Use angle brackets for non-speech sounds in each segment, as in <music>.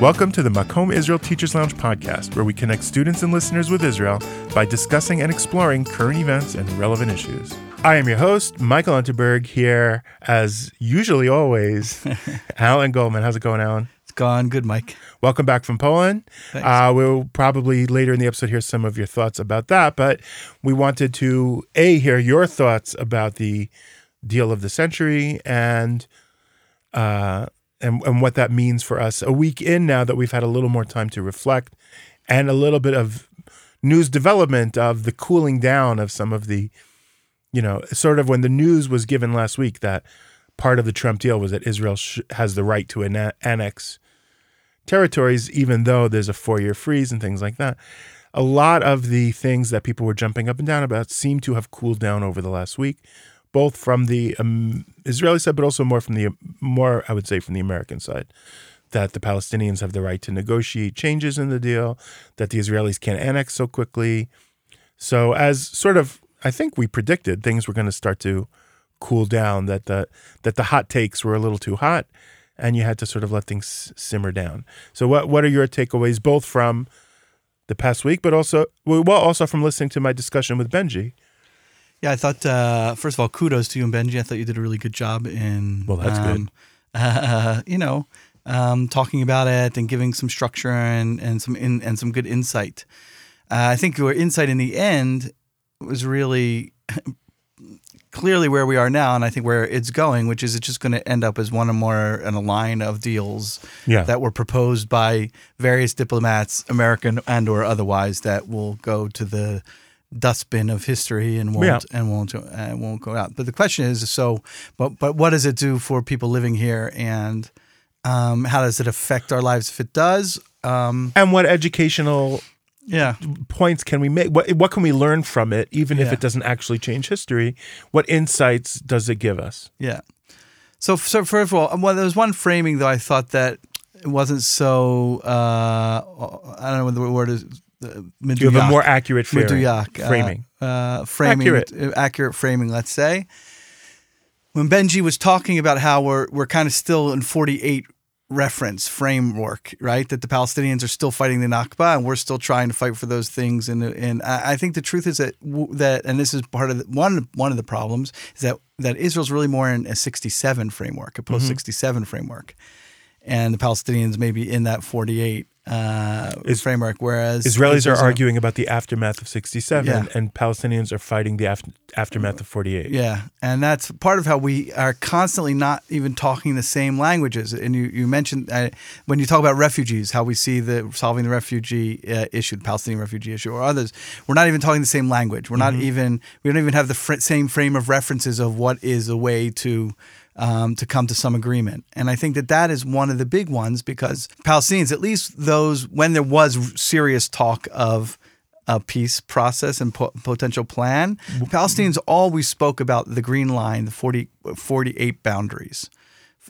Welcome to the Makom Israel Teachers Lounge podcast, where we connect students and listeners with Israel by discussing and exploring current events and relevant issues. I am your host, Michael Unterberg, here as usually always, <laughs> Alan Goldman. How's it going, Alan? It's gone good, Mike. Welcome back from Poland. Thanks. Uh, we'll probably later in the episode hear some of your thoughts about that, but we wanted to a hear your thoughts about the deal of the century and uh, and and what that means for us. A week in now that we've had a little more time to reflect and a little bit of news development of the cooling down of some of the, you know, sort of when the news was given last week that part of the Trump deal was that Israel sh- has the right to annex territories, even though there's a four year freeze and things like that. A lot of the things that people were jumping up and down about seem to have cooled down over the last week, both from the um, Israeli side, but also more from the more I would say from the American side. That the Palestinians have the right to negotiate changes in the deal, that the Israelis can't annex so quickly. So, as sort of, I think we predicted things were going to start to cool down. That the that the hot takes were a little too hot, and you had to sort of let things simmer down. So, what what are your takeaways, both from the past week, but also well, also from listening to my discussion with Benji? Yeah, I thought uh, first of all, kudos to you and Benji. I thought you did a really good job in Well, that's good. um, Uh, <laughs> you know, um, talking about it and giving some structure and and some in, and some good insight. Uh, I think your insight in the end was really <laughs> clearly where we are now, and I think where it's going, which is it's just going to end up as one or more in a line of deals Yeah. that were proposed by various diplomats, American and or otherwise, that will go to the dustbin of history and won't Yeah. and won't uh, won't go out. But the question is, so, but but what does it do for people living here, and um, how does it affect our lives if it does? Um, And what educational yeah, points can we make? What what can we learn from it, even if it doesn't actually change history? What insights does it give us? Yeah. So, so first of all, well, there was one framing though I thought that it wasn't so. Uh, I don't know what the word is. Uh, Do you have a more accurate framing? Meduyak, uh, framing? uh, framing, Accurate. uh, accurate framing. Let's say when Benji was talking about how we're we're kind of still in forty eight reference framework, right? That the Palestinians are still fighting the Nakba, and we're still trying to fight for those things. And and I think the truth is that that, and this is part of the, one one of the problems is that that Israel's really more in a sixty seven framework, a post sixty seven framework, and the Palestinians maybe in that forty eight. Uh, Is- framework, whereas Israelis are arguing about the aftermath of 67, Yeah. and Palestinians are fighting the af- aftermath of 48. Yeah, and that's part of how we are constantly not even talking the same languages. And you, you mentioned uh, when you talk about refugees, how we see the solving the refugee uh, issue, the Palestinian refugee issue, or others. We're not even talking the same language. We're not even we don't even have the fr- same frame of references of what is a way to. Um, to come to some agreement, and I think that that is one of the big ones because Palestinians, at least those when there was serious talk of a peace process and po- potential plan. Palestinians always spoke about the Green Line, the 40, 48 boundaries,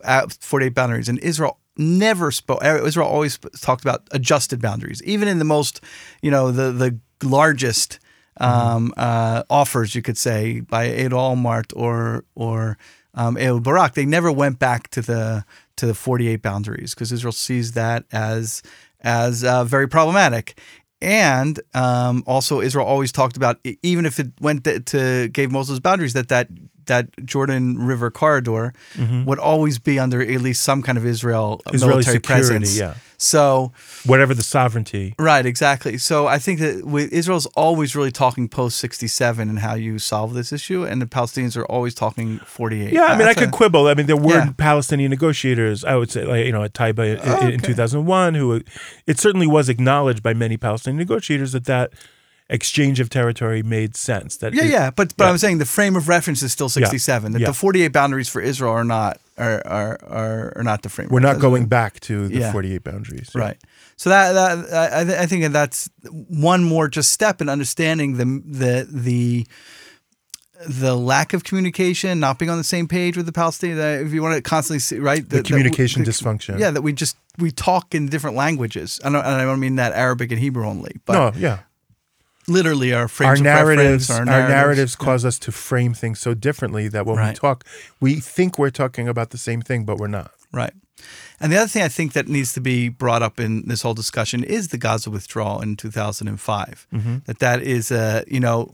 uh, 48 boundaries, and Israel never spoke. Israel always talked about adjusted boundaries, even in the most, you know, the the largest um, uh, offers you could say by Ehud Olmert or or um, Ehud Barak. They never went back to the to the 48 boundaries because Israel sees that as as uh, very problematic. And um, also, Israel always talked about even if it went to, to gave Moses boundaries, that that that Jordan River corridor mm-hmm. would always be under at least some kind of Israel Israeli military security, presence. yeah. So Whatever the sovereignty. Right, exactly. So I think that with, Israel's always really talking post 67 and how you solve this issue, and the Palestinians are always talking 48. Yeah, I mean, I could a- quibble. I mean, there were Yeah. Palestinian negotiators. I would say, like you know, at Taba in, in Okay. 2001, who it certainly was acknowledged by many Palestinian negotiators that that exchange of territory made sense. That Yeah, it- yeah, but but Yeah. I'm saying the frame of reference is still 67. That Yeah. the 48 boundaries for Israel are not are are are, are not the framework. we're not going back to the Yeah. 48 boundaries. Right. So that, that I, th- I think that's one more just step in understanding the the the the lack of communication, not being on the same page with the Palestinians. If you want to constantly see, right, The that- that communication the- dysfunction. Yeah, that we just we talk in different languages. I don't, and I don't mean that Arabic and Hebrew only, but No, yeah. Literally our frames Our of narratives, our our narratives, cause us to frame things so differently that when we talk, we think we're talking about the same thing, but we're not. Right. And the other thing I think that needs to be brought up in this whole discussion is the Gaza withdrawal in 2005. Mm-hmm. That that is a you know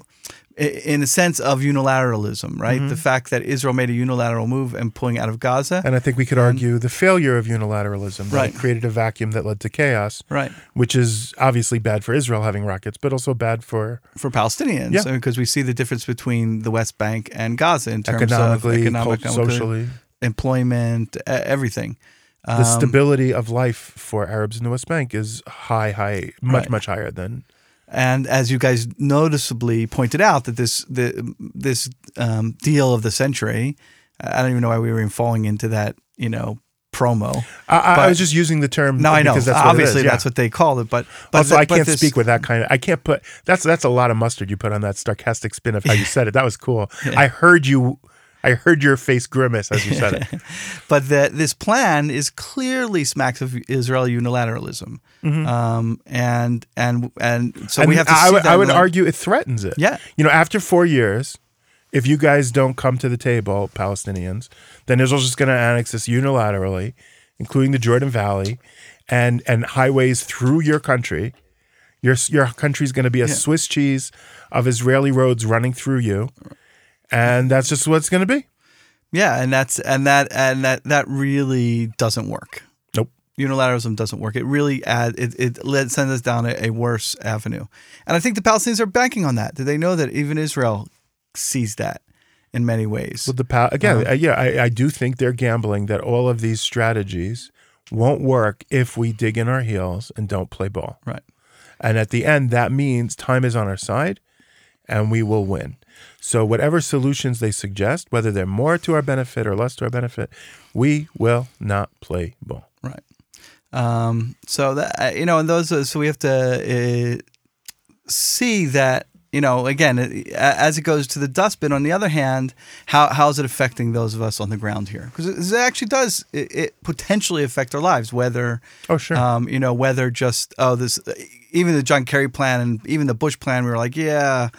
in a sense of unilateralism, right? Mm-hmm. The fact that Israel made a unilateral move and pulling out of Gaza, And I think we could argue the failure of unilateralism Right. created a vacuum that led to chaos, right? which is obviously bad for Israel having rockets, but also bad for For Palestinians, Yeah. because we see the difference between the West Bank and Gaza in terms economically, of economic, cult- socially, employment, everything. the Um, stability of life for Arabs in the West Bank is high, high, much, Right. much higher than. And as you guys noticeably pointed out, that this the this um, deal of the century, I don't even know why we were even falling into that, you know, promo. I, I, was just using the term. Now I know, that's obviously yeah. that's what they called it, but but also, the- I can't this- speak with that kind of. I can't put. That's that's a lot of mustard you put on that sarcastic spin of how you <laughs> said it. That was cool. I heard you. I heard your face grimace as you said it. <laughs> But the, this plan is clearly smacks of Israeli unilateralism, um, and and and so we Mm-hmm. Have to. I that I would the- argue it threatens it. Yeah. You know, after four years, if you guys don't come to the table, Palestinians, then Israel's just going to annex this unilaterally, including the Jordan Valley, and and highways through your country. Your your country's going to be a Swiss cheese of Israeli roads running through you, and that's just what's going to be. Yeah, and that's and that and that that really doesn't work. Nope. Unilateralism doesn't work. It really add it it led, sends us down a, a worse avenue. And I think the Palestinians are banking on that. Do they know that even Israel sees that in many ways? With the pa- again, uh, yeah, I, I do think they're gambling that all of these strategies won't work if we dig in our heels and don't play ball. Right. And at the end, that means time is on our side and we will win. So, whatever solutions they suggest, whether they're more to our benefit or less to our benefit, we will not play ball. Right. Um, so that you know, and those so we have to uh, see that you know again as it goes to the dustbin. On the other hand, how how is it affecting those of us on the ground here? Because it actually does it, it potentially affect our lives. Whether Oh, sure. um, you know whether just oh this even the John Kerry plan and even the Bush plan, we were like yeah,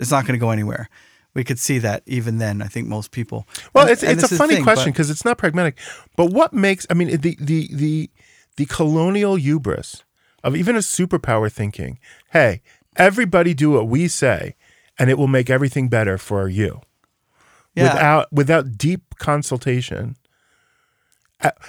it's not going to go anywhere. We could see that even then. I think most people. Well, And- it's and it's a funny thing, question because it's not pragmatic. But what makes I mean the the the the colonial hubris of even a superpower thinking, hey, everybody do what we say and it will make everything better for you. Yeah. Without without deep consultation.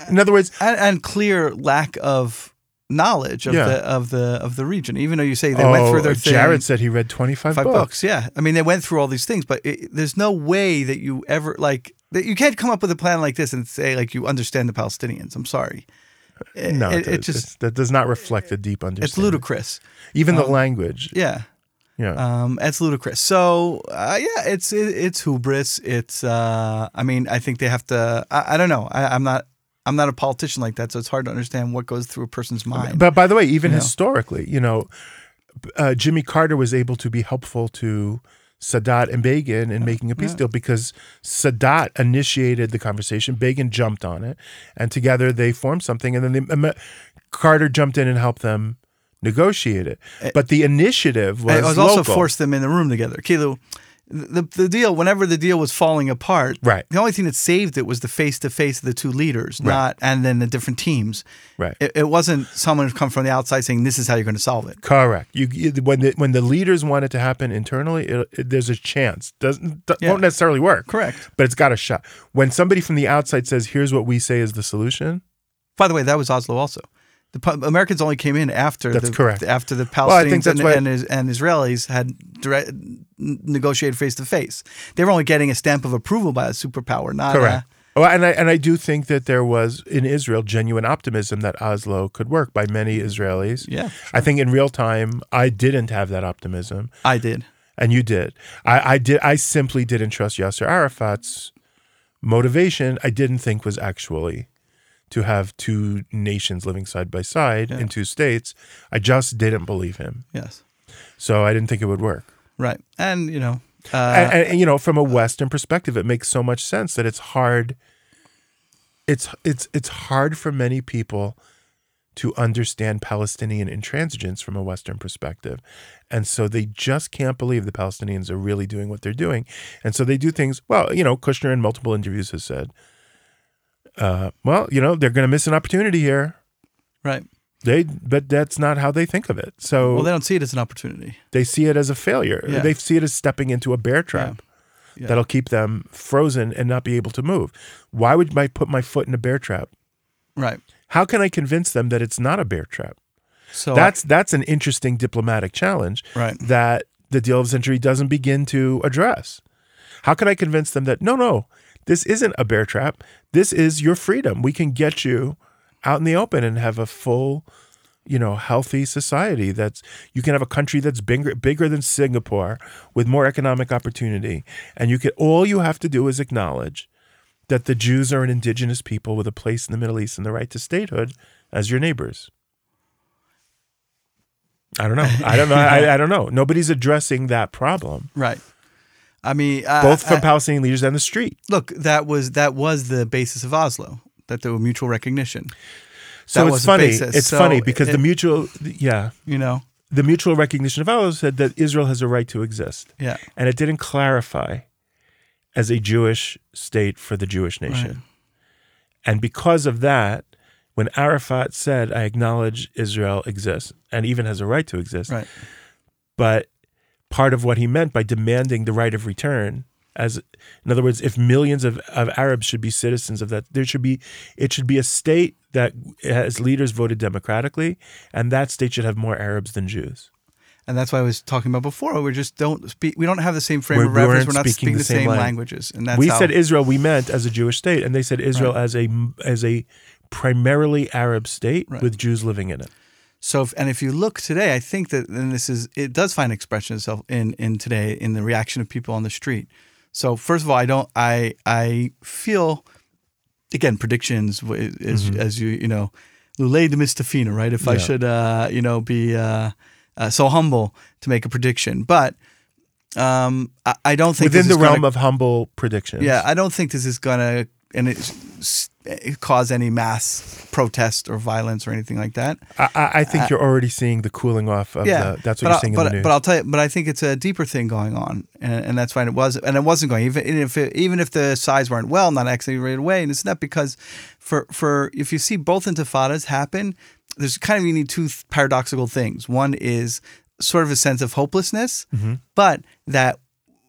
In other words, and, and clear lack of knowledge of Yeah. the of the of the region. Even though you say they went through their thing, Oh, Jared said he read 25 books. books. Yeah, I mean they went through all these things, but it, there's no way that you ever like that you can't come up with a plan like this and say like you understand the Palestinians. I'm sorry. No, it, it, it just that does not reflect a deep understanding. it's ludicrous. Even the language. Yeah. Yeah. Um, it's ludicrous. So uh, yeah, it's it, it's hubris. It's uh, I mean, I think they have to. I, I don't know. I, I'm not. I'm not a politician like that, so it's hard to understand what goes through a person's mind. But by the way, even You know? historically, you know, uh, Jimmy Carter was able to be helpful to Sadat and Begin in making a peace deal because Sadat initiated the conversation. Begin jumped on it, and together they formed something. And then they, um, Carter jumped in and helped them negotiate it. But the initiative was, it was also local. forced them in the room together. Kilo, the the deal. Whenever the deal was falling apart, Right. The only thing that saved it was the face to face of the two leaders, not and then the different teams. Right. It, it wasn't someone who come from the outside saying this is how you're going to solve it. Correct. You, you when the when the leaders want it to happen internally, it, it, there's a chance. Doesn't Yeah. won't necessarily work. Correct. But it's got a shot. When somebody from the outside says, "Here's what we say is the solution," By the way, that was Oslo also. The Americans only came in after That's the, correct. after the Palestinians Well, I think that's and, and, and Israelis had direct, negotiated face to face. They were only getting a stamp of approval by a superpower, not Correct. A, Oh, and I and I do think that there was in Israel genuine optimism that Oslo could work by many Israelis. yeah, I think in real time I didn't have that optimism, I did. and you did. I, I did. I simply didn't trust Yasser Arafat's motivation. I didn't think was actually to have two nations living side by side in two states. I just didn't believe him, Yes, so I didn't think it would work. right. And you know, uh, and, and, and, you know from a western perspective it makes so much sense that it's hard it's it's it's hard for many people to understand palestinian intransigence from a western perspective and so they just can't believe the palestinians are really doing what they're doing and so they do things well you know kushner in multiple interviews has said uh, well, you know, they're going to miss an opportunity here. Right. They, but that's not how they think of it. So Well, they don't see it as an opportunity. they see it as a failure. Yeah. They see it as stepping into a bear trap Yeah. that'll keep them frozen and not be able to move. Why would I put my foot in a bear trap? Right. How can I convince them that it's not a bear trap? So That's that's an interesting diplomatic challenge Right. that the deal of the century doesn't begin to address. How can I convince them that no, no, this isn't a bear trap. This is your freedom. We can get you out in the open and have a full, you know, healthy society. That's you can have a country that's bigger bigger than Singapore with more economic opportunity, and you can all you have to do is acknowledge that the Jews are an indigenous people with a place in the Middle East and the right to statehood as your neighbors. I don't know. I don't know. I, I don't know. Nobody's addressing that problem, <laughs> right. I mean, I- both from I- Palestinian leaders and the street. look, that was that was the basis of Oslo. That there were mutual recognition. So That it's was funny. It's So funny because it- the mutual, yeah, You know. the mutual recognition of Oslo said that Israel has a right to exist, Yeah. and it didn't clarify as a Jewish state for the Jewish nation. Right. And because of that, when Arafat said, "I acknowledge Israel exists and even has a right to exist," Right. but part of what he meant by demanding the right of return as in other words if millions of, of arabs should be citizens of that there should be it should be a state that has leaders voted democratically and that state should have more arabs than jews And that's why I was talking about before. We just don't speak. We don't have the same frame We- of reference. We're not speaking speaking the same languages. And that's we how, said israel we meant as a jewish state and they said israel as a as a primarily arab state Right. with jews living in it So, if, and if you look today, I think that and this is it does find expression itself in in today in the reaction of people on the street. So, first of all, I don't I I feel again predictions is, is as you you know Lule de Mistafina, right? If I should uh you know be uh, uh so humble to make a prediction, but um I, I don't think within the realm gonna, of humble predictions yeah I don't think this is gonna and it cause any mass protest or violence or anything like that. I, I think you're already seeing the cooling off of yeah, the that's what you're seeing but, in the news But I'll tell you, but I think it's a deeper thing going on, and, and that's fine. It was, and it wasn't going. Even if it, even if the sides weren't well, not actually right away, and it's not because for for if you see both intifadas happen, there's kind of you need two paradoxical things. One is sort of a sense of hopelessness, Mm-hmm. but that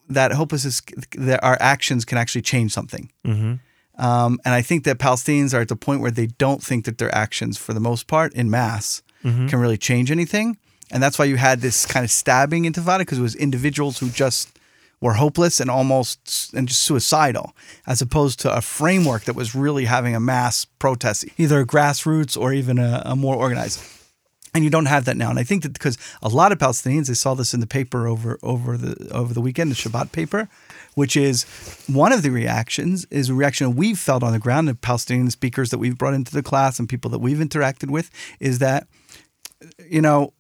that hopelessness that our actions can actually change something. Mhm. Um, and I think that Palestinians are at the point where they don't think that their actions, for the most part, in mass, Mm-hmm. can really change anything. And that's why you had this kind of stabbing intifada because it was individuals who just were hopeless and almost and just suicidal, as opposed to a framework that was really having a mass protest, either grassroots or even a, a more organized. And you don't have that now. And I think that because a lot of Palestinians, I saw this in the paper over over the over the weekend, the Shabbat paper, which is one of the reactions is a reaction we've felt on the ground of Palestinian speakers that we've brought into the class and people that we've interacted with is that, you know,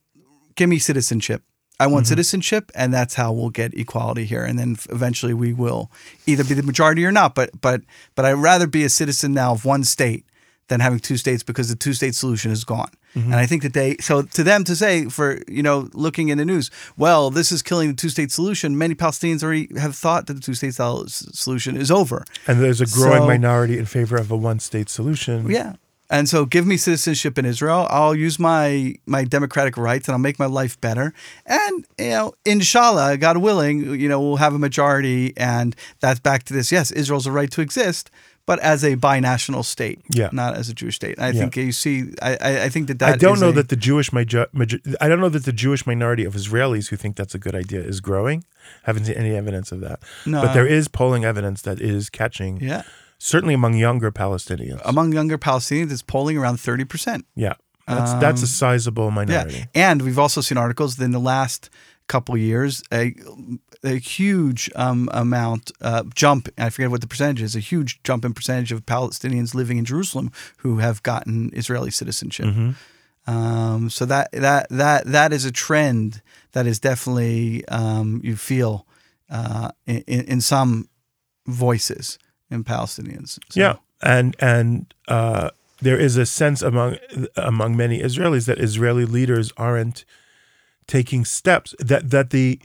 give me citizenship. I want mm-hmm. citizenship, and that's how we'll get equality here. And then eventually we will either be the majority or not. But but but I'd rather be a citizen now of one state than having two states because the two state solution is gone. And I think that they so to them to say for you know looking in the news, well, this is killing the two state solution. Many Palestinians already have thought that the two state solution is over. and there's a growing So- minority in favor of a one state solution Yeah. And so give me citizenship in Israel. I'll use my my democratic rights and I'll make my life better. And you know, inshallah, God willing, you know, we'll have a majority and that's back to this. Yes, Israel's a right to exist, but as a binational state, Yeah. not as a Jewish state. I Yeah. think you see I, I, I think that that I don't know a- that the Jewish major- major- I don't know that the Jewish minority of Israelis who think that's a good idea is growing. Haven't seen any evidence of that. No. But there is polling evidence that is catching, Yeah. certainly among younger Palestinians. Among younger Palestinians, it's polling around thirty percent. yeah, that's that's a sizable Um, Yeah, minority. and we've also seen articles that in the last couple years, a, a huge um, amount uh, jump. I forget what the percentage is. A huge jump in percentage of Palestinians living in Jerusalem who have gotten Israeli citizenship. Um, so that that that that is a trend that is definitely um, you feel uh, in, in some voices in Palestinians. So- Yeah, and and uh, there is a sense among among many Israelis that Israeli leaders aren't taking steps that that the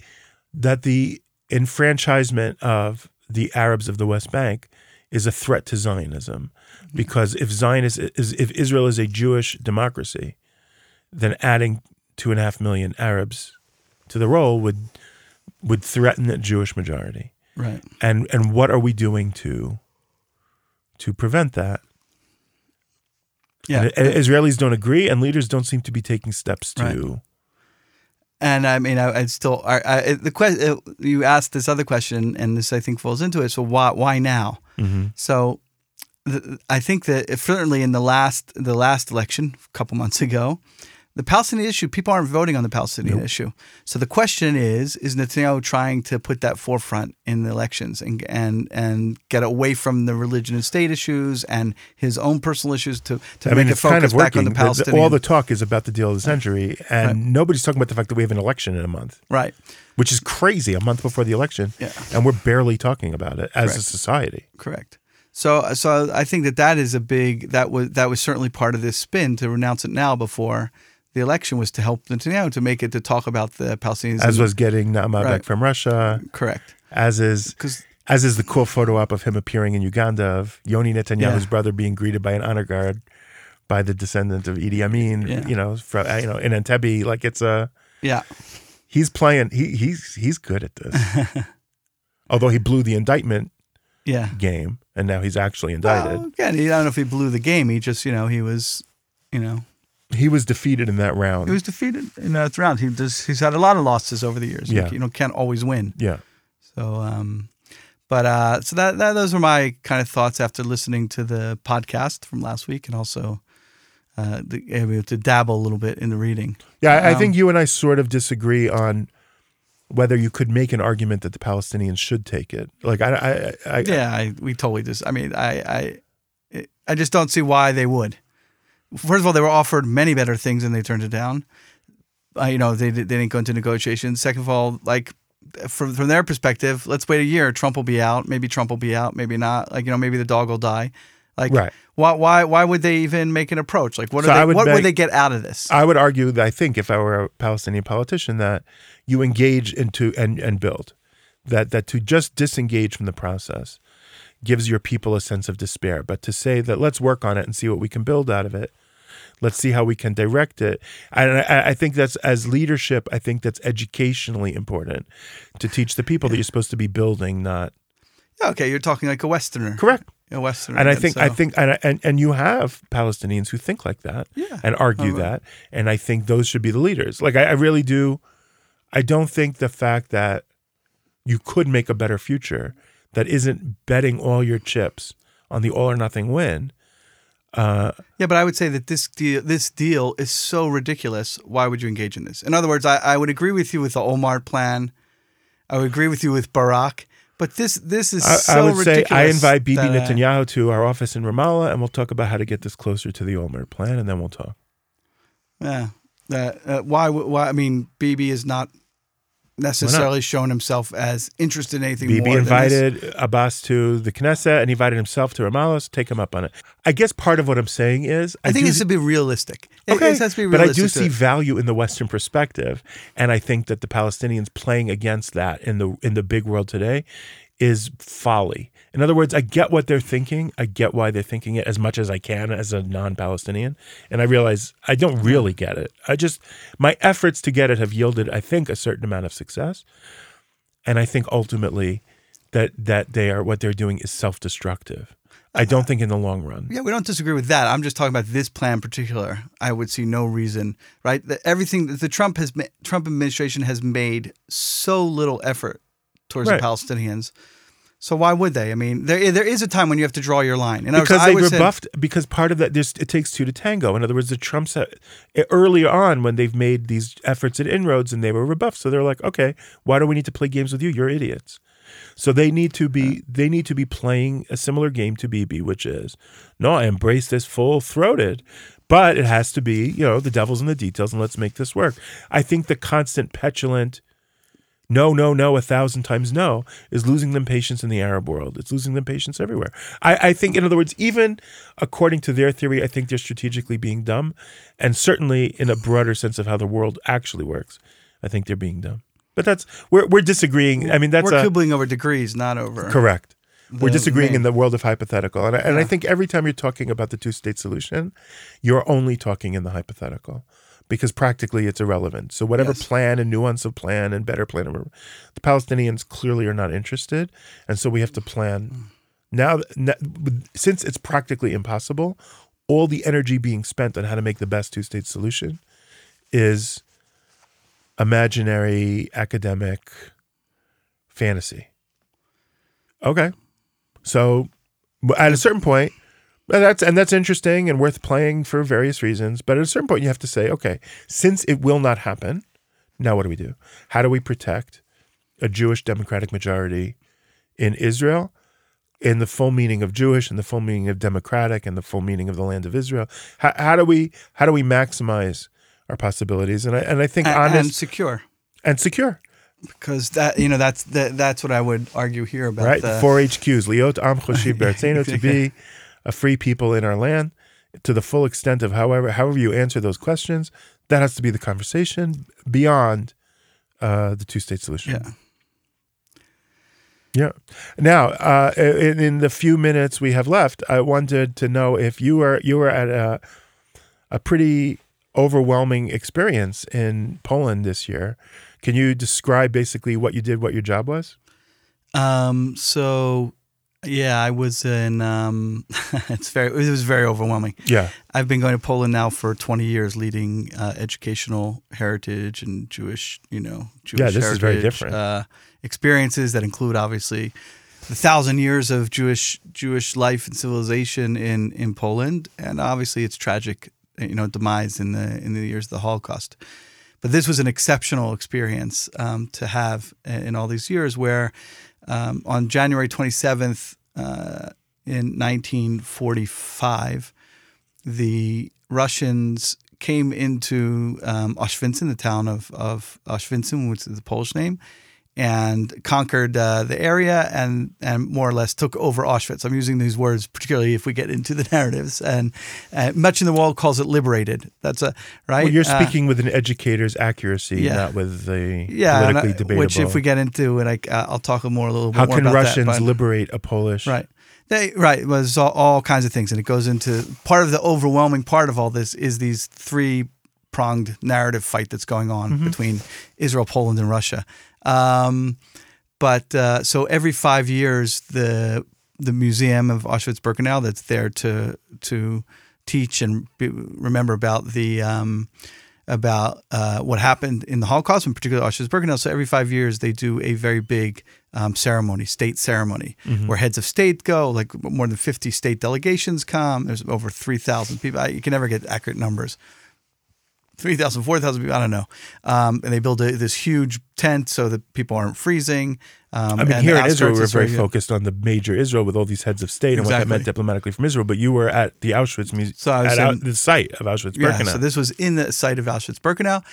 that the enfranchisement of the Arabs of the West Bank is a threat to Zionism, because if Zionist is if Israel is a Jewish democracy, then adding two and a half million Arabs to the role would would threaten the Jewish majority. Right. And and what are we doing to to prevent that? Yeah. And- and Israelis don't agree, and leaders don't seem to be taking steps to. Right. And I mean, I, I still I, I, the question you asked this other question, and this I think falls into it. So why why now? Mhm. So the, I think that certainly in the last the last election a couple months ago, the Palestinian issue people aren't voting on the Palestinian issue. So the question is: Is Netanyahu trying to put that forefront in the elections and and and get away from the religion and state issues and his own personal issues to to I make mean, it focus kind of back working. on the Palestinian? all the talk is about the deal of the century, and Right. nobody's talking about the fact that we have an election in a month, right. which is crazy. A month before the election, Yeah. and we're barely talking about it as a society. Correct. So, so I think that that is a big that was that was certainly part of this spin to renounce it now before the election was to help Netanyahu to make it to talk about the Palestinians. As was getting Naama back from Russia, correct as is because as is the cool photo op of him appearing in Uganda of Yoni Netanyahu's Yeah. brother being greeted by an honor guard by the descendant of Idi Amin. Yeah. You know, from uh, you know in Entebbe, like it's a yeah he's playing. He he's he's good at this. <laughs> Although he blew the indictment yeah. game, and now he's actually indicted. Well, again, I don't know if he blew the game. He just you know he was you know he was defeated in that round. he was defeated in that round. He does he's had a lot of losses over the years. Yeah. you know can't always win. yeah. So, um, but uh, so that, that those are my kind of thoughts after listening to the podcast from last week, and also uh, the, able to dabble a little bit in the reading. Yeah, I, I Um, think you and I sort of disagree on whether you could make an argument that the Palestinians should take it. Like I, I, I Yeah, I, we totally just. I mean, I, I, I just don't see why they would. First of all, they were offered many better things and they turned it down. Uh, you know, they, they didn't go into negotiations. Second of all, like from from their perspective, let's wait a year. Trump will be out. Maybe Trump will be out. Maybe not. Like you know, maybe the dog will die. Like Right. why why why would they even make an approach? Like what So they, would what beg- would they get out of this? I would argue that I think if I were a Palestinian politician that you engage into and, and build that that to just disengage from the process gives your people a sense of despair. But to say that let's work on it and see what we can build out of it, let's see how we can direct it. And I, I think that's as leadership. I think that's educationally important to teach the people that you're supposed to be building, not Yeah, okay, you're talking like a Westerner, correct. a Westerner. And I think I so- think and, and and you have Palestinians who think like that Yeah. and argue right. that, and I think those should be the leaders. Like I, I really do. I don't think the fact that you could make a better future that isn't betting all your chips on the all or nothing win. Uh, Yeah, but I would say that this deal, this deal is so ridiculous. Why would you engage in this? In other words, I, I would agree with you with the Olmert plan. I would agree with you with Barak. But this this is I, so I would say ridiculous. I invite Bibi uh, Netanyahu to our office in Ramallah, and we'll talk about how to get this closer to the Olmert plan, and then we'll talk. Yeah. That, uh, why? Why? I mean, Bibi is not necessarily shown himself as interested in anything Bibi more invited Abbas to the Knesset and he invited himself to Ramallah. Take him up on it. I guess part of what I'm saying is I think do this should be realistic. It- Okay, it has to be but I do to- see value in the Western perspective, and I think that the Palestinians playing against that in the in the big world today is folly. In other words, I get what they're thinking. I get why they're thinking it as much as I can as a non-Palestinian, and I realize I don't really get it. I just my efforts to get it have yielded, I think, a certain amount of success, and I think ultimately that that they are what they're doing is self-destructive. I don't think in the long run. Yeah, we don't disagree with that. I'm just talking about this plan in particular. I would see no reason, right? The, everything that the Trump has Trump administration has made so little effort towards Right. the Palestinians. So why would they? I mean, there there is a time when you have to draw your line. In words, because I they say- rebuffed because part of that there's, it takes two to tango. In other words the trumps have, uh, early on when they've made these efforts at inroads and they were rebuffed. So they're like okay why do we need to play games with you? You're idiots. So they need to be they need to be playing a similar game to Bibi which is no i embrace this full throated but it has to be you know the devil's in the details and let's make this work. I think the constant petulant no, no, no, a thousand times no, is losing them patience in the Arab world. It's losing them patience everywhere. I, I think, in other words, even according to their theory, I think they're strategically being dumb. And certainly in a broader sense of how the world actually works, I think they're being dumb. But that's, we're, we're disagreeing. I mean, that's we're a, quibbling over degrees, not over. correct. we're disagreeing in the world of hypothetical, and I, and I think every time you're talking about the two state solution, you're only talking in the hypothetical because practically it's irrelevant. So whatever Yes. plan and nuance of plan and better plan, the Palestinians clearly are not interested, and so we have to plan hmm. now. Since it's practically impossible, all the energy being spent on how to make the best two state solution is imaginary academic fantasy. Okay. So at a certain point, and that's and that's interesting and worth playing for various reasons. But at a certain point, you have to say, okay, since it will not happen, now what do we do? How do we protect a Jewish democratic majority in Israel, in the full meaning of Jewish, and the full meaning of democratic, and the full meaning of the land of Israel? How, how do we how do we maximize our possibilities? And I and I think and, honest and secure and secure, because that you know that's that, that's what I would argue here about right? Four HQs, Liot Am Choshiv <laughs> to be a free people in our land to the full extent of however however you answer those questions. That has to be the conversation beyond uh, the two state solution. yeah. Yeah. Now, uh, in, in the few minutes we have left, I wanted to know if you were you were at a a pretty overwhelming experience in Poland this year. Can you describe basically what you did, what your job was? Um. So, yeah, I was in. Um. <laughs> it's very. It was very overwhelming. Yeah. I've been going to Poland now for 20 years, leading uh, educational heritage and Jewish, you know, Jewish Yeah, this is very different. Uh, experiences that include obviously the thousand years of Jewish Jewish life and civilization in in Poland, and obviously its tragic, you know, demise in the in the years of the Holocaust. But this was an exceptional experience um, to have in all these years, where um, on January 27th uh, in 1945 the Russians came into um, Auschwitz, the town of, of which is the Polish name, and conquered uh, the area and, and more or less took over Auschwitz. I'm using these words particularly if we get into the <laughs> narratives. And uh, much in the world calls it liberated. That's a right. Well, you're Uh, speaking with an educator's accuracy, yeah. not with the yeah, politically I- debatable. which if we get into it, I, I'll talk more a little bit How can Russians that, but- liberate a Polish? Right. They, right. It was all, all kinds of things. And it goes into part of the overwhelming part of all this is these three pronged narrative fight that's going on between Israel, Poland, and Russia. Um, but uh, so every five years, the the museum of Auschwitz Birkenau that's there to to teach and be, remember about the um, about uh, what happened in the Holocaust, in particular Auschwitz Birkenau. So every five years, they do a very big um, ceremony, state ceremony, where heads of state go. Like more than fifty state delegations come. There's over three thousand people. I, you can never get accurate numbers. 3,000, 4,000 people, I don't know. Um, and they build a, this huge tent so that people aren't freezing. Um, I mean, and here in Israel, we're very good. focused on the major Israel with all these heads of state and what that meant diplomatically from Israel. But you were at the Auschwitz museum, So I was at in- out, the site of Auschwitz-Birkenau. Yeah, so this was in the site of Auschwitz-Birkenau.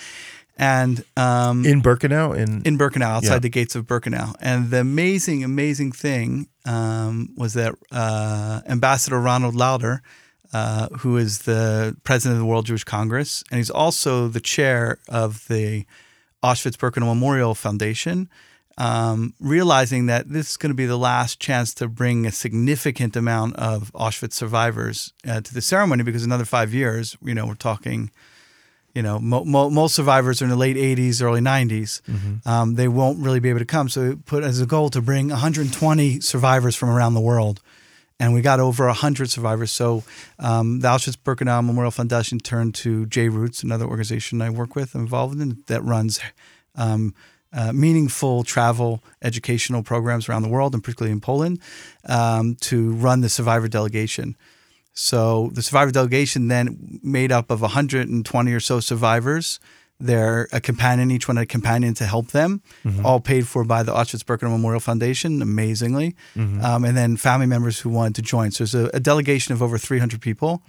And um, in Birkenau, in, in Birkenau, outside Yeah. the gates of Birkenau. And the amazing, amazing thing um, was that uh, Ambassador Ronald Lauder, uh, who is the president of the World Jewish Congress, and he's also the chair of the Auschwitz Birkenau Memorial Foundation, um, realizing that this is going to be the last chance to bring a significant amount of Auschwitz survivors uh, to the ceremony because another five years, you know, we're talking you know, mo- mo- most survivors are in the late 80s, early 90s. Um, they won't really be able to come. So put as a goal to bring 120 survivors from around the world. And we got over 100 survivors. So um, the Auschwitz Birkenau Memorial Foundation turned to JRoots, another organization I work with, involved in, that runs um, uh, meaningful travel educational programs around the world, and particularly in Poland, um, to run the survivor delegation. So the survivor delegation then made up of 120 or so survivors. They're a companion, each one a companion to help them, all paid for by the Auschwitz-Birkenau Memorial Foundation, amazingly. Um, and then family members who wanted to join. So there's a, a delegation of over 300 people.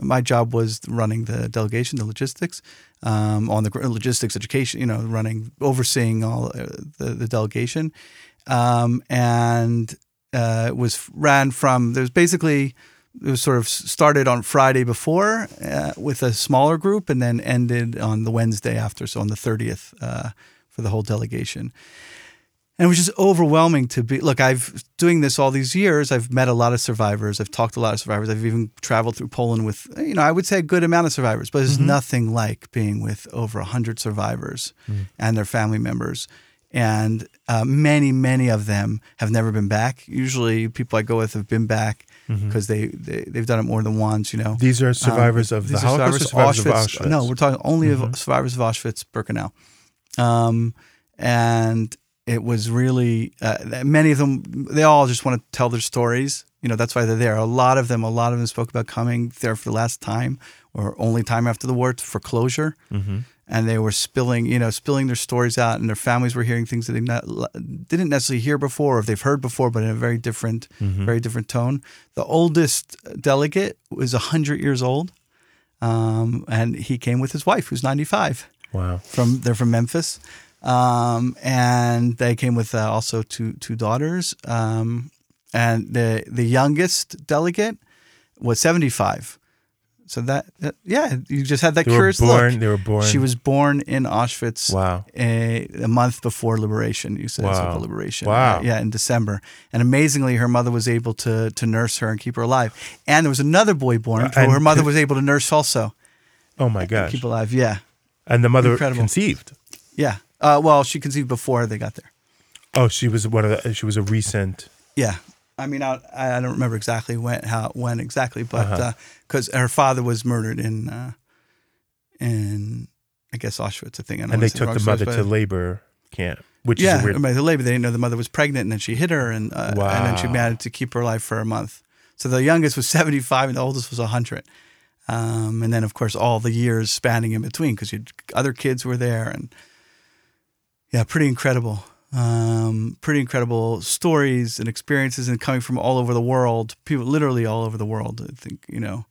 My job was running the delegation, the logistics, um, on the logistics education, you know, running, overseeing all uh, the, the delegation. Um, and uh, it was ran from, there's basically, it was sort of started on Friday before uh, with a smaller group and then ended on the Wednesday after, so on the 30th uh, for the whole delegation. and it was just overwhelming to be look i've doing this all these years i've met a lot of survivors i've talked to a lot of survivors i've even traveled through poland with you know i would say a good amount of survivors but there's nothing like being with over 100 survivors and their family members. And uh, many many of them have never been back. Usually people i go with have been back because they, they they've done it more than once you know? These are survivors of the Holocaust or survivors of Auschwitz? Mm-hmm. no we're talking only of survivors of auschwitz birkenau. Um, and it was really uh, many of them they all just want to tell their stories. You know that's why they're there. A lot of them a lot of them spoke about coming there for the last time or only time after the war for closure. Mm-hmm. And they were spilling you know spilling their stories out and their families were hearing things that they not, didn't necessarily hear before or if they've heard before but in a very different Mm-hmm. very different tone the oldest delegate was 100 years old um, and he came with his wife who's 95 Wow. from they're from Memphis, um, and they came with uh, also two two daughters. Um, and the the youngest delegate was seventy five. So that, that yeah, you just had that They were curious born. look. They were born. She was born in Auschwitz Wow. a, a month before liberation. You said Wow. liberation. Wow. Uh, yeah, in December. And amazingly, her mother was able to to nurse her and keep her alive. And there was another boy born who her mother was able to nurse also. Oh my gosh. Keep alive. Yeah. And the mother Incredible. conceived. Yeah. Uh, well, she conceived before they got there. Oh, she was one of the. She was a recent. Yeah. I mean, I, I don't remember exactly when, how, when exactly, but Uh-huh. because her father was murdered in, uh, in I guess Auschwitz, I think. I And they took the mother to labor camp, which Yeah, is weird. the labor, they didn't know the mother was pregnant, and then she hit her, and uh, and then she managed to keep her alive for a month. So the youngest was <laughs> seventy five, and the oldest was hundred. Um, and then, of course, all the years spanning in between, because other kids were there, and yeah, pretty incredible. Um, pretty incredible stories and experiences, and coming from all over the world, people literally all over the world. I think you know.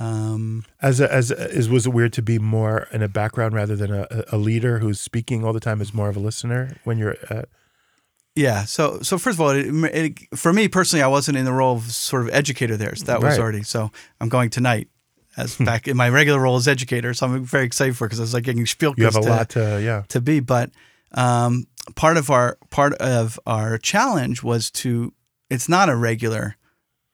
Um, As a, as a, is was it weird to be more in a background rather than a, a leader who's speaking all the time as more of a listener when you're at, Yeah. So, so first of all, it, it, for me personally, I wasn't in the role of sort of educator there. So that was Right. already. So I'm going tonight as back in my regular role as educator. So I'm very excited for because I was like getting spiel you have a to, lot to yeah to be. But um, part of our part of our challenge was to. It's not a regular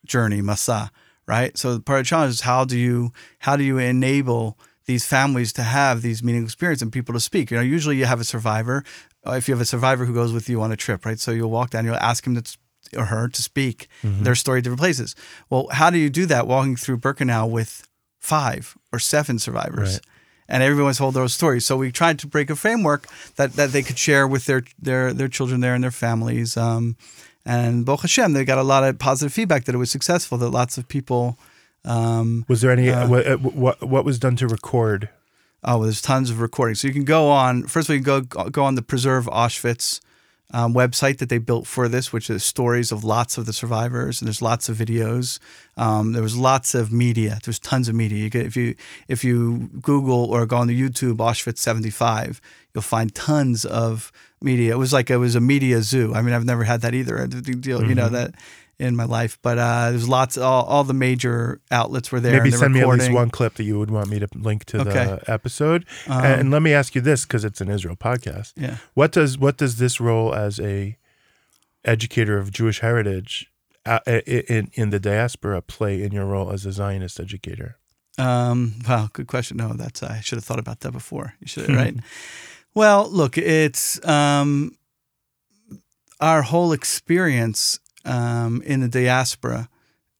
journey, masa, right? So part of the challenge is how do you how do you enable these families to have these meaningful experiences and people to speak? You know, usually you have a survivor. Uh, if you have a survivor who goes with you on a trip, right? So you'll walk down, you'll ask him to or her to speak their story at different places. Well, how do you do that walking through Birkenau with five or seven survivors? Right. And everyone's told those stories. So we tried to break a framework that, that they could share with their their their children there and their families. Um, and Baruch Hashem, they got a lot of positive feedback that it was successful. That lots of people. Um, was there any Uh, what, uh, what what was done to record Oh, there's tons of recordings. So you can go on. First of all, you can go go on the Preserve Auschwitz um, website that they built for this, which is stories of lots of the survivors, and there's lots of videos. Um, there was lots of media. There's tons of media. You could, if you if you Google or go on the YouTube Auschwitz 75, you'll find tons of media. It was like it was a media zoo. I mean, I've never had that either. A big deal, you know that in my life. But uh, there's lots. All, all the major outlets were there. maybe send me at least one clip that you would want me to link to Okay. Um, the episode and, and let me ask you this because it's an israel podcast Yeah. what does what does this role as a educator of jewish heritage uh, in in the diaspora play in your role as a zionist educator Um, wow, good question. No, that's I should have thought about that before. You should, <laughs> right? well, look, it's um, our whole experience um, in the diaspora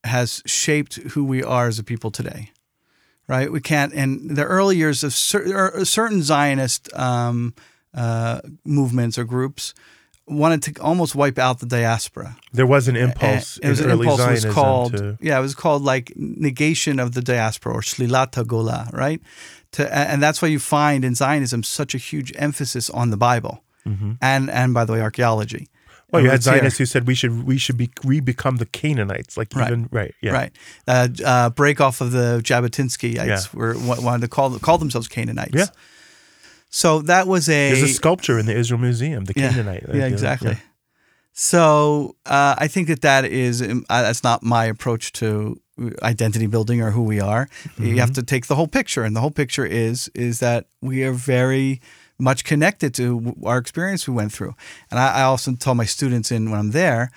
has shaped who we are as a people today, right? We can't. In the early years of cer- or certain Zionist um, uh, movements or groups wanted to almost wipe out the diaspora. there was an impulse Uh, It was in an early impulse. It was called to yeah. It was called like negation of the diaspora or shlilata gola, right? To and that's why you find in Zionism such a huge emphasis on the Bible and and by the way archaeology. Well Mm-hmm. you had It's here. zionists who said we should we should be we become the canaanites like Right. even right yeah Right, uh, uh, break off of the Jabotinskyites Yeah. were wanted to call call themselves Canaanites. Yeah. So that was a there's a sculpture in the israel museum the canaanite Yeah, exactly. yeah. So uh, I think that that is um, uh, that's not my approach to identity building or who we are. You Mm-hmm. have to take the whole picture, and the whole picture is is that we are very much connected to our experience we went through. And I, I also tell my students in when I'm there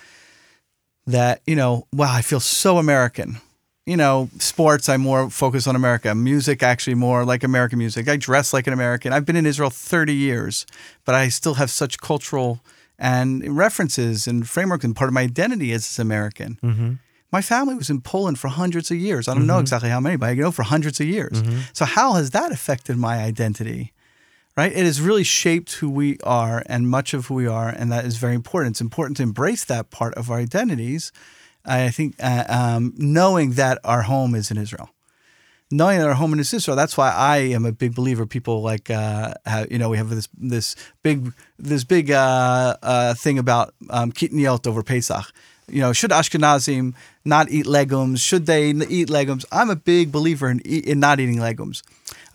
that you know, wow, I feel so American. You know, sports, I'm more focus on America. Music, actually, more like American music. I dress like an American. I've been in Israel 30 years, but I still have such cultural and references and framework, and part of my identity is American. Mm-hmm. My family was in Poland for hundreds of years. I don't know exactly how many, but I know for hundreds of years. Mm-hmm. So, how has that affected my identity? Right? It has really shaped who we are and much of who we are, and that is very important. It's important to embrace that part of our identities. I think uh, um, knowing that our home is in Israel knowing that our home is in Israel. That's why I am a big believer. People like, uh, have, you know, we have this this big this big uh, uh, thing about um, kitniot over Pesach. You know, should Ashkenazim not eat legumes? Should they eat legumes? I'm a big believer in in not eating legumes.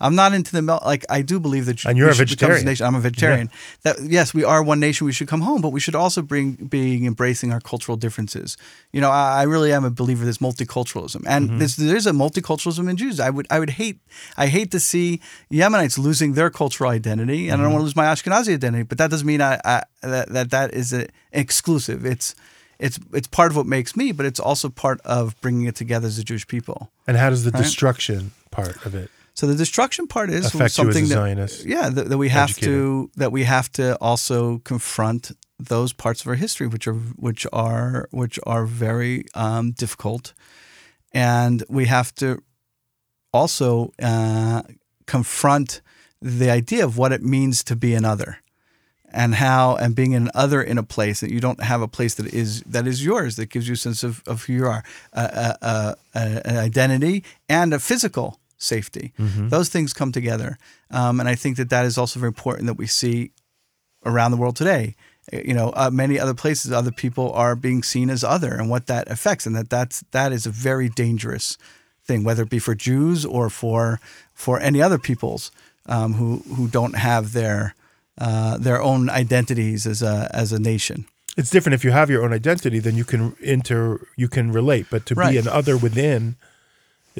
I'm not into the mel- like. I do believe that And you're a vegetarian. nation. I'm a vegetarian. That yes, we are one nation. We should come home, but we should also bring being embracing our cultural differences. You know, I, I really am a believer this multiculturalism, and Mm-hmm. this, there's a multiculturalism in Jews. I would I would hate I hate to see Yemenites losing their cultural identity, and I Mm-hmm. don't want to lose my Ashkenazi identity. But that doesn't mean I, I that, that that is a, exclusive. It's it's it's part of what makes me, but it's also part of bringing it together as a Jewish people. And how does the Right. destruction part of it So the destruction part is affect you as something a that yeah that, that we have to that we have to also confront those parts of our history which are which are which are very um, difficult. And we have to also uh, confront the idea of what it means to be another and how and being an other in a place that you don't have a place that is that is yours that gives you a sense of, of who you are a, a, a- an identity and a physical safety those things come together um, and i think that that is also very important that we see around the world today you know uh, many other places other people are being seen as other and what that affects and that that's that is a very dangerous thing whether it be for jews or for for any other peoples um, who who don't have their uh, their own identities as a as a nation It's different if you have your own identity, then you can inter you can relate. But to Right. be an other within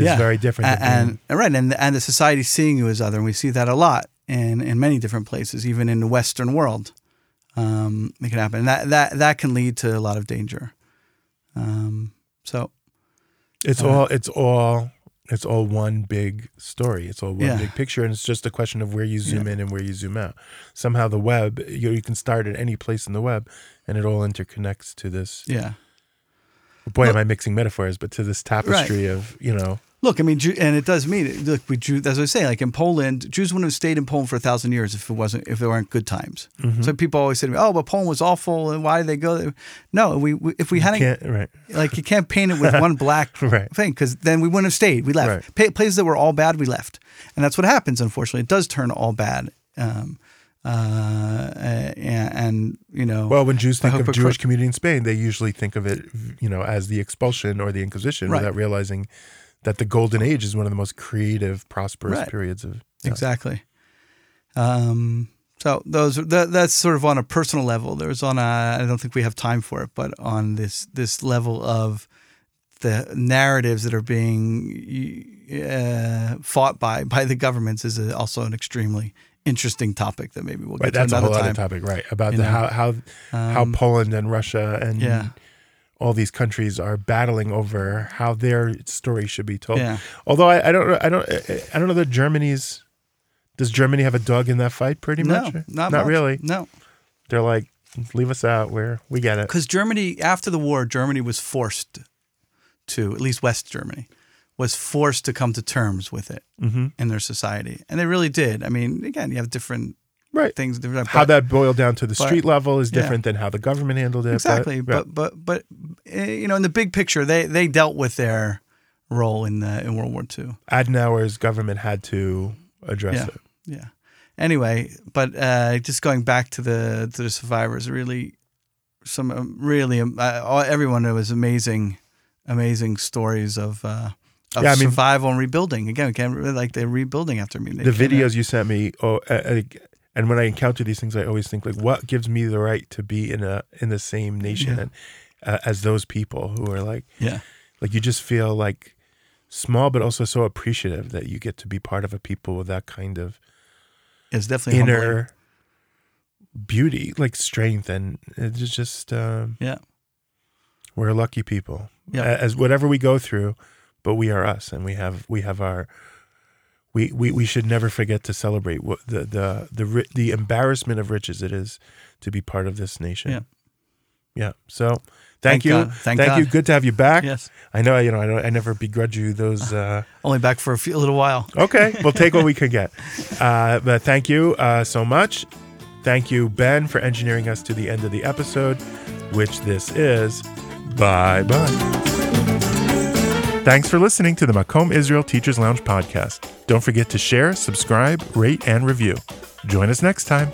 is very different. And, and right and and the society seeing you as other and we see that a lot in in many different places even in the western world um, it can happen and that that that can lead to a lot of danger um, so it's uh, all it's all it's all one big story. It's all one Yeah. big picture, and it's just a question of where you zoom in and where you zoom out. Somehow, the web you, you can start at any place in the web, and it all interconnects to this. yeah Boy, am I mixing metaphors, but to this tapestry of you know. Look, I mean, and it does mean. Look, we Jew, as I say, like in Poland, Jews wouldn't have stayed in Poland for a thousand years if it wasn't if there weren't good times. Mm-hmm. So people always say to me, "Oh, but Poland was awful, and why did they go there?" No, we, we if we hadn't Can't right. <laughs> like you can't paint it with one black <laughs> Right. thing because then we wouldn't have stayed. We left Right. Pa- places that were all bad. We left, and that's what happens. Unfortunately, it does turn all bad. Um, uh, and, and you know, Well, when Jews think of Jewish community in Spain, they usually think of it, you know, as the expulsion or the Inquisition, Right. without realizing that the Golden Age is one of the most creative, prosperous Right. periods of. yeah. Exactly. Um, so those that, that's sort of on a personal level. There's on a I don't think we have time for it, but on this this level of the narratives that are being uh, fought by by the governments is a, also an extremely interesting topic that maybe we'll get Right, to that's a whole time. other topic, right? About the, how how how Um, Poland and Russia and yeah. All these countries are battling over how their story should be told. Yeah. Although I, I don't know, I don't I don't know that Germany's does Germany have a dog in that fight? Pretty No, much, not not much. really. No, They're like, leave us out. Where we get it. because Germany after the war, Germany was forced to at least West Germany was forced to come to terms with it hmm in their society, and they really did. I mean, again, you have different Right. things. Different, how but- that boiled down to the but- street level is yeah. different than how the government handled it. exactly, but, but but but eh, you know, in the big picture, they they dealt with their role in the in World War II. Adenauer's government had to address Yeah. it. Yeah. Anyway, but uh, just going back to the to the survivors, really, some um, really um, uh, all, everyone there was amazing, amazing stories of. Uh, of Yeah, I mean- survival and rebuilding. Again, we can't like they're rebuilding after me. They the out- videos you sent me oh uh, and when i encounter these things i always think like what gives me the right to be in a in the same nation Yeah. and, uh, as those people who are like Yeah. like you just feel like small but also so appreciative that you get to be part of a people with that kind of It's definitely humbling. inner beauty, like strength, and it's just um, Yeah. we're lucky people. Yeah. As whatever we go through, but we are us, and we have we have our. We, we, we should never forget to celebrate what the the the the embarrassment of riches it is to be part of this nation. Yeah. Yeah. So thank, Thank you. God. Thank you. God. Good to have you back. Yes. I know, you know, I, don't, I never begrudge you those. <laughs> Uh, Only back for a, few, a little while. okay, we'll take what we can get. <laughs> Uh, but thank you uh, so much. Thank you, Ben, for engineering us to the end of the episode, which this is. Bye bye. Thanks for listening to the Makom Israel Teachers Lounge podcast. Don't forget to share, subscribe, rate, and review. Join us next time.